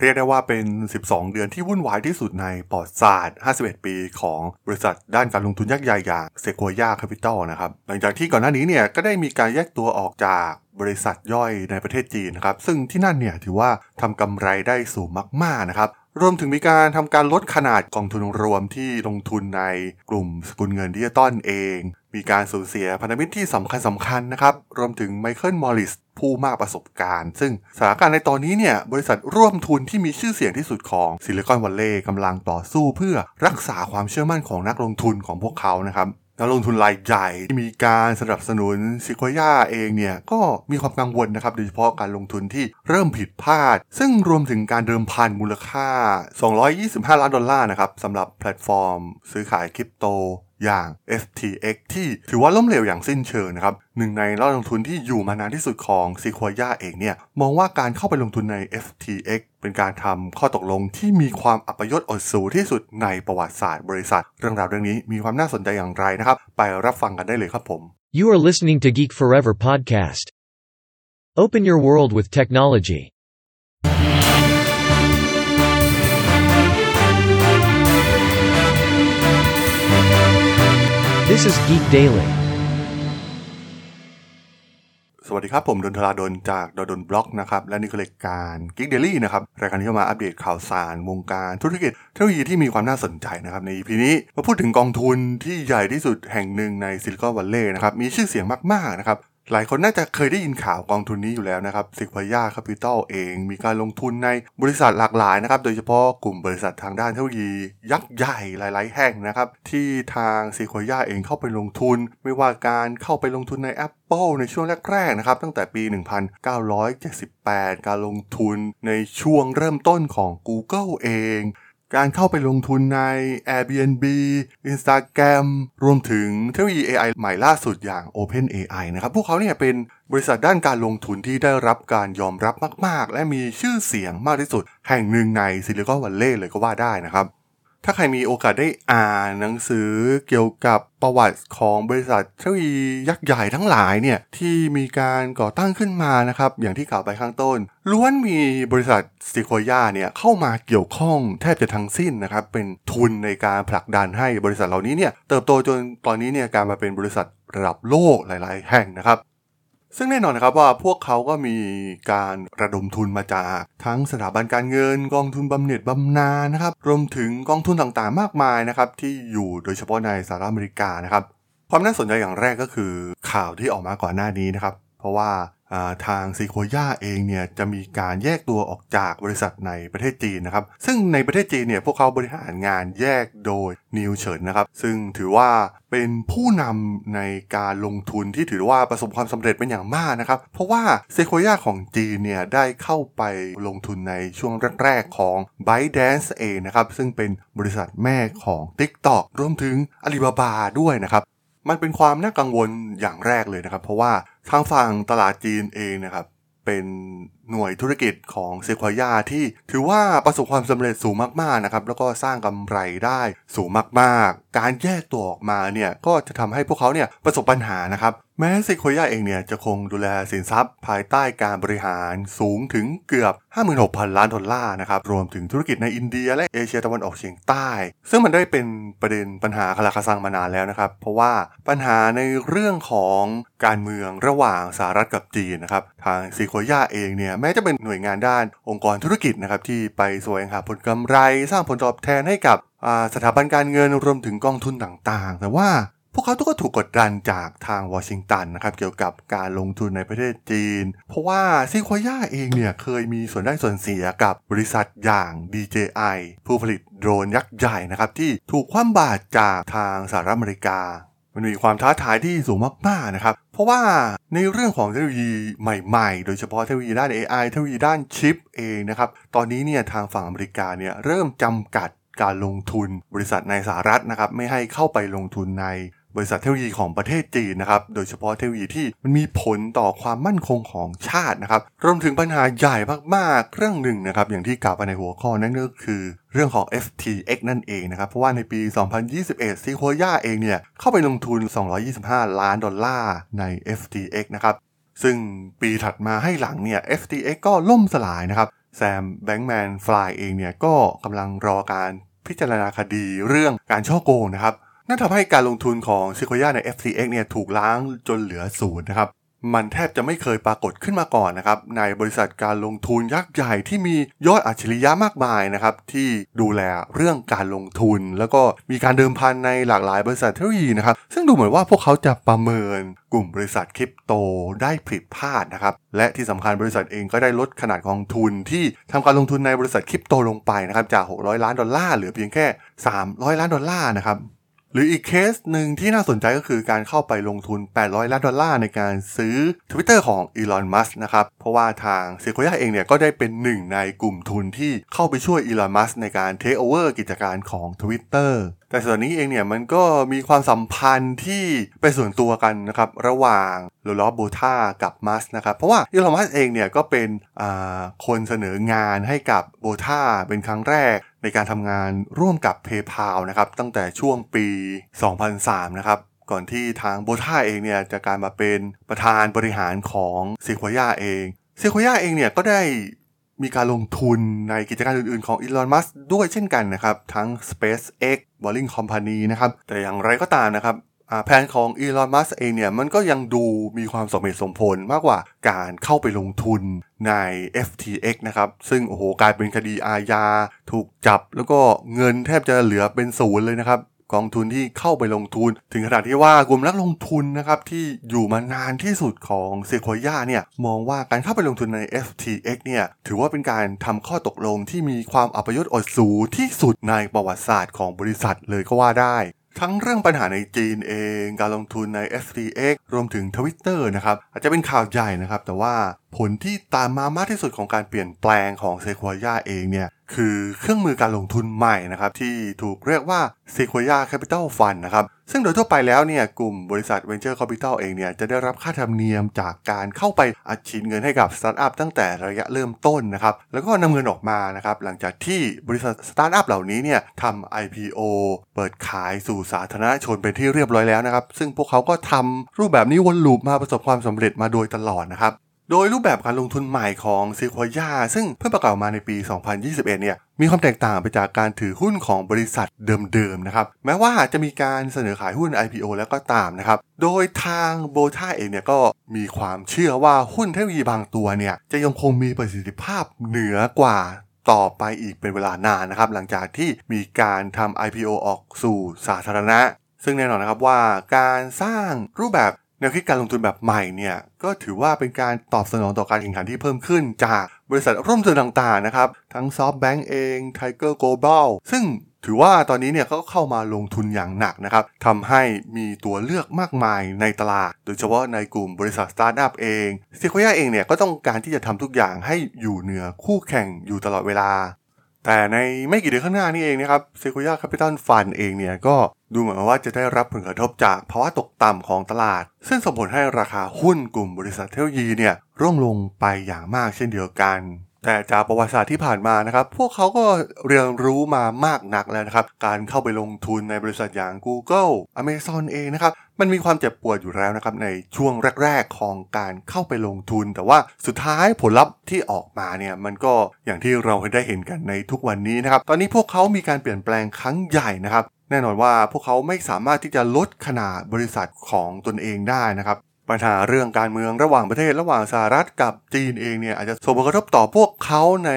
เรียกได้ว่าเป็น 12 เดือนที่วุ่นวายที่สุดในประวัติศาสตร์ 51 ปีของบริษัทด้านการลงทุนยักษ์ใหญ่อย่าง Sequoia Capital นะครับ หลังจากที่ก่อนหน้านี้เนี่ยก็ได้มีการแยกตัวออกจากบริษัทย่อยในประเทศจีนนะครับ ซึ่งที่นั่นเนี่ยถือว่าทำกำไรได้สูงมาก ๆ นะครับ รวมถึงมีการทำการลดขนาดกองทุนรวมที่ลงทุนในกลุ่มสกุลเงินดิจิตอลเอง มีการสูญเสียพันธมิตรที่สำคัญสำคัญนะครับ รวมถึง Michael Moritzผู้มากประสบการณ์ ซึ่งสถานการณ์ในตอนนี้เนี่ย บริษัทร่วมทุนที่มีชื่อเสียงที่สุดของ Silicon Valley กำลังต่อสู้เพื่อรักษาความเชื่อมั่นของนักลงทุนของพวกเขานะครับนักลงทุนรายใหญ่ที่มีการสนับสนุน Sequoia เองเนี่ย ก็มีความกังวลนะครับ โดยเฉพาะการลงทุนที่เริ่มผิดพลาด ซึ่งรวมถึงการเดิมพันมูลค่า 225 ล้านดอลลาร์นะครับสำหรับแพลตฟอร์ม ซื้อขายคริปโต อย่าง FTX ที่ถือว่าล้มเหลวอย่างสิ้นเชิงนะครับหนึ่งในนักลงทุนที่อยู่มานานที่สุดของซีควย่าเองเนี่ยมองว่าการเข้าไปลงทุนใน FTX เป็นการทำข้อตกลงที่มีความอัปยศอดสูที่สุดในประวัติศาสตร์บริษัท เรื่องราวเรื่องนี้มีความน่าสนใจอย่างไรนะครับ ไปรับฟังกันได้เลยครับผม You are listening to Geek Forever podcast. Open your world with technology. This is Geek Daily. สวัสดีครับ ผมดนทราดนจากดนบล็อกนะครับ และนี่คือรายการ Geek Daily นะครับ รายการที่จะมาอัปเดตข่าวสารวงการธุรกิจเทคโนโลยีที่มีความน่าสนใจนะครับ ใน EP นี้มาพูดถึงกองทุนที่ใหญ่ที่สุดแห่งหนึ่งในซิลิคอนวัลเลย์นะครับ มีชื่อเสียงมาก ๆ นะครับ หลายคนน่าจะเคยได้ยินข่าวกองทุนนี้อยู่แล้วนะครับซิกพยาคาปิตอลเอง มีการลงทุนในบริษัทหลากหลายนะครับ โดยเฉพาะกลุ่มบริษัททางด้านเทคโนโลยี ยักษ์ใหญ่หลาย ๆ แห่งนะครับ ที่ทางซิกพยาเองเข้าไปลงทุน ไม่ว่าการเข้าไปลงทุนใน Apple ในช่วงแรก ๆ นะครับ ตั้งแต่ปี 1978 การลงทุนในช่วงเริ่มต้นของ Google เอง การเข้าไปลงทุนใน Airbnb Instagram รวมถึงเทคโนโลยี AI ใหม่ล่าสุดอย่าง OpenAI นะครับ พวกเขาเนี่ยเป็นบริษัทด้านการลงทุนที่ได้รับการยอมรับมาก ๆ และมีชื่อเสียงมากที่สุด แห่งหนึ่งในซิลิคอนวัลเลย์เลยก็ว่าได้นะครับ ถ้าใครมีโอกาสได้อ่านหนังสือเกี่ยวกับประวัติของบริษัทเทคโนโลยียักษ์ใหญ่ทั้งหลายเนี่ยที่มีการก่อตั้งขึ้นมานะครับ อย่างที่กล่าวไปข้างต้น ล้วนมีบริษัทซิโคย่าเนี่ยเข้ามาเกี่ยวข้องแทบจะทั้งสิ้นนะครับ เป็นทุนในการผลักดันให้บริษัทเหล่านี้เนี่ยเติบโตจนตอนนี้เนี่ยการมาเป็นบริษัทระดับโลกหลาย ๆ แห่งนะครับ ซึ่งแน่นอนนะครับว่าพวกเขาก็มีการระดมทุนมาจากทั้งสถาบันการเงินกองทุนบำเหน็จบำนาญนะครับ รวมถึงกองทุนต่างๆ มากมายนะครับ ที่อยู่โดยเฉพาะในสหรัฐอเมริกานะครับ ความน่าสนใจอย่างแรกก็คือข่าวที่ออกมาก่อนหน้านี้นะครับ เพราะว่า ทางซีโคย่าเองเนี่ยจะมีการแยกตัวออกจากบริษัทในประเทศจีนนะครับ ซึ่งในประเทศจีนเนี่ยพวกเขาบริหารงานแยกโดยนิวเฉินนะครับ ซึ่งถือว่าเป็นผู้นำในการลงทุนที่ถือว่าประสบความสำเร็จเป็นอย่างมากนะครับ เพราะว่าเซโคย่าของจีนเนี่ยได้เข้าไปลงทุนในช่วงแรกๆของ ByteDance เองนะครับ ซึ่งเป็นบริษัทแม่ของ TikTok รวมถึง Alibaba ด้วยนะครับ มันเป็นความน่ากังวลอย่างแรกเลยนะครับ เพราะว่าทางฝั่งตลาดจีนเองนะครับ เป็น หน่วยธุรกิจของเซควายาที่ถือว่าประสบความสำเร็จสูงมากๆนะครับแล้วก็สร้างกำไรได้สูงมากๆ การแยกตัวออกมาเนี่ยก็จะทำให้พวกเขาเนี่ยประสบปัญหานะครับแม้เซควายาเองเนี่ยจะคงดูแลสินทรัพย์ ภายใต้การบริหารสูงถึงเกือบ 56,000 ล้านดอลลาร์นะครับรวมถึงธุรกิจในอินเดีย และเอเชียตะวันออกเฉียงใต้ ซึ่งมันได้เป็นประเด็นปัญหาคาราคาซังมานานแล้วนะครับ เพราะว่าปัญหาในเรื่องของการเมืองระหว่างสหรัฐกับจีนนะครับทางซีโคย่าเองเนี่ยแม้จะเป็นหน่วยงานด้านองค์กรธุรกิจนะครับที่ไปแสวงหาผลกำไร สร้างผลตอบแทนให้กับสถาบันการเงินรวมถึงกองทุนต่างๆ แต่ว่าพวกเขาทุกก็ถูกกดดันจากทางวอชิงตันนะครับเกี่ยวกับการลงทุนในประเทศจีน เพราะว่าซีโคย่าเองเนี่ยเคยมีส่วนได้ส่วนเสียกับบริษัทอย่าง DJI ผู้ผลิตโดรนยักษ์ใหญ่นะครับที่ถูกคว่ำบาตรจากทางสหรัฐอเมริกา มันมีความท้าทายที่สูงมากๆนะครับ เพราะว่าในเรื่องของเทคโนโลยีใหม่ๆ โดยเฉพาะเทคโนโลยีด้าน AI เทคโนโลยีด้านชิปเองนะครับ ตอนนี้เนี่ยทางฝั่งอเมริกาเนี่ยเริ่มจำกัดการลงทุนบริษัทในสหรัฐนะครับ ไม่ให้เข้าไปลงทุนใน บริษัทเทคโนโลยีของประเทศจีนนะครับ โดยเฉพาะเทคโนโลยีที่มันมีผลต่อความมั่นคงของชาตินะครับ รวมถึงปัญหาใหญ่มากๆเรื่องหนึ่งนะครับ อย่างที่กล่าวไปในหัวข้อนั่นก็คือเรื่องของ FTX นั่นเองนะครับ เพราะว่าในปี 2021 ซีโคย่าเองเนี่ยเข้าไปลงทุน 225 ล้านดอลลาร์ใน FTX นะครับ ซึ่งปีถัดมาให้หลังเนี่ย FTX ก็ล่มสลายนะครับ แซมแบงก์แมนฟลายเองเนี่ยก็กำลังรอการพิจารณาคดีเรื่องการช่อโกงนะครับ นั่นทำให้การลงทุนของซิโคย่าใน FTX เนี่ยถูกล้างจนเหลือศูนย์นะครับ มันแทบจะไม่เคยปรากฏขึ้นมาก่อนนะครับ ในบริษัทการลงทุนยักษ์ใหญ่ที่มียอดอัจฉริยะมากมายนะครับ ที่ดูแลเรื่องการลงทุน แล้วก็มีการเดิมพันในหลากหลายบริษัทเทคโนโลยีนะครับ ซึ่งดูเหมือนว่าพวกเขาจะประเมินกลุ่มบริษัทคริปโตได้ผิดพลาดนะครับ และที่สำคัญบริษัทเองก็ได้ลดขนาดกองทุนที่ทำการลงทุนในบริษัทคริปโตลงไปนะครับจาก 600 ล้านดอลลาร์เหลือเพียงแค่ 300 ล้านดอลลาร์นะครับ หรืออีกเคสหนึ่งที่น่าสนใจก็คือการเข้าไปลงทุน 800 ล้านดอลลาร์ในการซื้อ Twitter ของ Elon Musk นะครับ เพราะว่าทาง Sequoia เองเนี่ยก็ได้เป็นหนึ่งในกลุ่มทุนที่เข้าไปช่วย Elon Musk ในการเทคโอเวอร์กิจการของ Twitter แต่ส่วนนี้เองเนี่ยมันก็มีความสัมพันธ์ที่เป็นส่วนตัวกันนะครับระหว่างโลลอโบธากับมัสนะครับเพราะว่าอีลอนมัสเองเนี่ยก็เป็นคนเสนองานให้กับโบธาเป็นครั้งแรกในการทำงานร่วมกับ PayPal นะครับตั้งแต่ช่วงปี 2003 นะครับก่อนที่ทางโบธาเองเนี่ยจะการมาเป็นประธานบริหารของซีควายาเองซีควายาเองเนี่ยก็ได้ มีการลงทุนในกิจการอื่นๆของอีลอนมัสด้วยเช่นกันนะครับ ทั้ง SpaceX Boring Company นะครับ แต่อย่างไรก็ตามนะครับแผนของอีลอนมัสเองเนี่ย มันก็ยังดูมีความสมเหตุสมผลมากกว่าการเข้าไปลงทุนใน FTX นะครับ ซึ่งโอ้โหกลายเป็นคดีอาญา ถูกจับแล้วก็เงินแทบจะเหลือเป็นศูนย์เลยนะครับ กองทุนที่เข้าไปลงทุน ถึงขนาดที่ว่ากลุ่มนักลงทุนนะครับที่อยู่มานานที่สุดของเซโคย่าเนี่ยมองว่าการเข้าไปลงทุนใน FTX เนี่ยถือว่าเป็นการทำข้อตกลงที่มีความอัปยศอดสูที่สุดในประวัติศาสตร์ของบริษัทเลยก็ว่าได้ทั้งเรื่องปัญหาในจีนเองการลงทุนใน FTX รวมถึง Twitter นะครับอาจจะเป็นข่าวใหญ่นะครับ แต่ว่าผลที่ตามมามากที่สุดของการเปลี่ยนแปลงของเซควายาเองเนี่ย คือเครื่องมือการลงทุนใหม่นะครับที่ถูกเรียกว่า Sequoia Capital Fund นะครับซึ่งโดยทั่วไปแล้วเนี่ยกลุ่มบริษัท Venture Capital เองเนี่ยจะได้รับค่าธรรมเนียมจากการเข้าไปอัดฉีดเงินให้กับสตาร์ทอัพตั้งแต่ระยะเริ่มต้นนะครับแล้วก็นำเงินออกมานะครับหลังจากที่บริษัทสตาร์ทอัพเหล่านี้เนี่ยทำ IPO เปิดขายสู่สาธารณชนเป็นที่เรียบร้อยแล้วนะครับซึ่งพวกเขาก็ทำรูปแบบนี้วน loop มาประสบความสำเร็จมาโดยตลอดนะครับ โดยรูปแบบการลงทุนใหม่ของ Sequoia ซึ่งเพิ่งประกาศมาในปี 2021 เนี่ยมีความแตกต่างไปจากการถือหุ้นของบริษัทเดิมๆนะครับแม้ว่าจะมีการเสนอขายหุ้น IPO แล้วก็ตามนะครับโดยทาง Botha เองเนี่ยก็มีความเชื่อว่าหุ้นเทคโนโลยีบางตัวเนี่ยจะยังคงมีประสิทธิภาพเหนือกว่าต่อไปอีกเป็นเวลานานนะครับหลังจากที่มีการทำ IPO ออกสู่สาธารณะ ซึ่งแน่นอนนะครับว่าการสร้างรูปแบบ แนวคิดการลงทุนแบบใหม่เนี่ยก็ถือว่าเป็นการตอบสนองต่อการแข่งขันที่เพิ่มขึ้นจากบริษัทร่วมทุนต่างๆนะครับ ทั้ง SoftBank เอง Tiger Global ซึ่งถือว่าตอนนี้เนี่ยก็เข้ามาลงทุนอย่างหนักนะครับทำให้มีตัวเลือกมากมายในตลาด โดยเฉพาะในกลุ่มบริษัทสตาร์ทอัพเอง Sequoia เองเนี่ยก็ต้องการที่จะทำทุกอย่างให้อยู่เหนือคู่แข่งอยู่ตลอดเวลา แต่ในไม่กี่เดือนข้างหน้านี่เองนะครับ Sequoia Capital Fund เองเนี่ยก็ดูเหมือนว่าจะได้รับผลกระทบจากภาวะตกต่ำของตลาด ซึ่งส่งผลให้ราคาหุ้นกลุ่มบริษัทเทคโนโลยีเนี่ยร่วงลงไปอย่างมากเช่นเดียวกัน แต่จากประวัติศาสตร์ที่ผ่านมานะครับพวกเขาก็เรียนรู้มามากนักแล้วนะครับการเข้าไปลงทุนในบริษัทอย่าง Google Amazon เองนะครับมันมีความเจ็บปวดอยู่แล้วนะครับในช่วงแรก ๆ ของการเข้าไปลงทุน แต่ว่าสุดท้ายผลลัพธ์ที่ออกมาเนี่ยมันก็อย่างที่เราได้เห็นกันในทุกวันนี้นะครับตอนนี้พวกเขามีการเปลี่ยนแปลงครั้งใหญ่นะครับแน่นอนว่าพวกเขาไม่สามารถที่จะลดขนาดบริษัทของตนเองได้นะครับ ปัญหาเรื่องการเมืองระหว่างประเทศระหว่างสหรัฐกับจีนเองเนี่ยอาจจะส่งผลกระทบต่อพวกเขาใน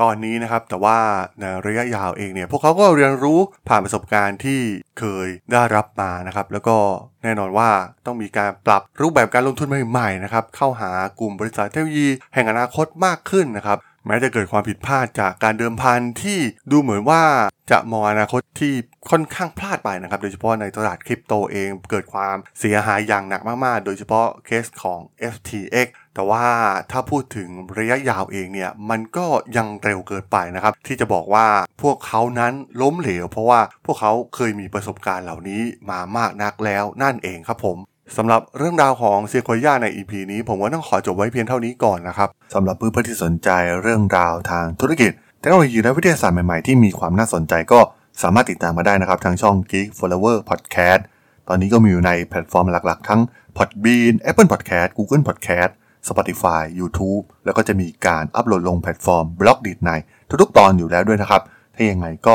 ตอนนี้นะครับ แต่ว่าในระยะยาวเองเนี่ยพวกเขาก็เรียนรู้ผ่านประสบการณ์ที่เคยได้รับมานะครับ แล้วก็แน่นอนว่าต้องมีการปรับรูปแบบการลงทุนใหม่ๆนะครับเข้าหากลุ่มบริษัทเทคโนโลยีแห่งอนาคตมากขึ้นนะครับ แม้จะเกิดความผิดพลาดจากการเดิมพันที่ดูเหมือนว่าจะมองอนาคตที่ค่อนข้างพลาดไปนะครับ โดยเฉพาะในตลาดคริปโตเองเกิดความเสียหายอย่างหนักมาก ๆ โดยเฉพาะเคสของ FTX แต่ว่าถ้าพูดถึงระยะยาวเองเนี่ยมันก็ยังเร็วเกินไปนะครับ ที่จะบอกว่าพวกเขานั้นล้มเหลว เพราะว่าพวกเขาเคยมีประสบการณ์เหล่านี้มามากนักแล้วนั่นเองครับผม สำหรับเรื่องราวของเซียโคย่าใน EP นี้ผมว่าต้องขอจบไว้เพียงเท่านี้ก่อนนะครับสำหรับเพื่อนๆที่สนใจเรื่องราวทางธุรกิจเทคโนโลยีและวิทยาศาสตร์ใหม่ๆที่มีความน่าสนใจก็สามารถติดตามมาได้นะครับ ทางช่อง Geek Flower Podcast ตอนนี้ก็มีอยู่ในแพลตฟอร์มหลักๆ ทั้ง Podbean Apple Podcast Google Podcast Spotify YouTube แล้วก็จะมีการอัปโหลดลงแพลตฟอร์ม Blockdit ในทุกๆตอนอยู่แล้วด้วยนะครับ ถ้ายังไงก็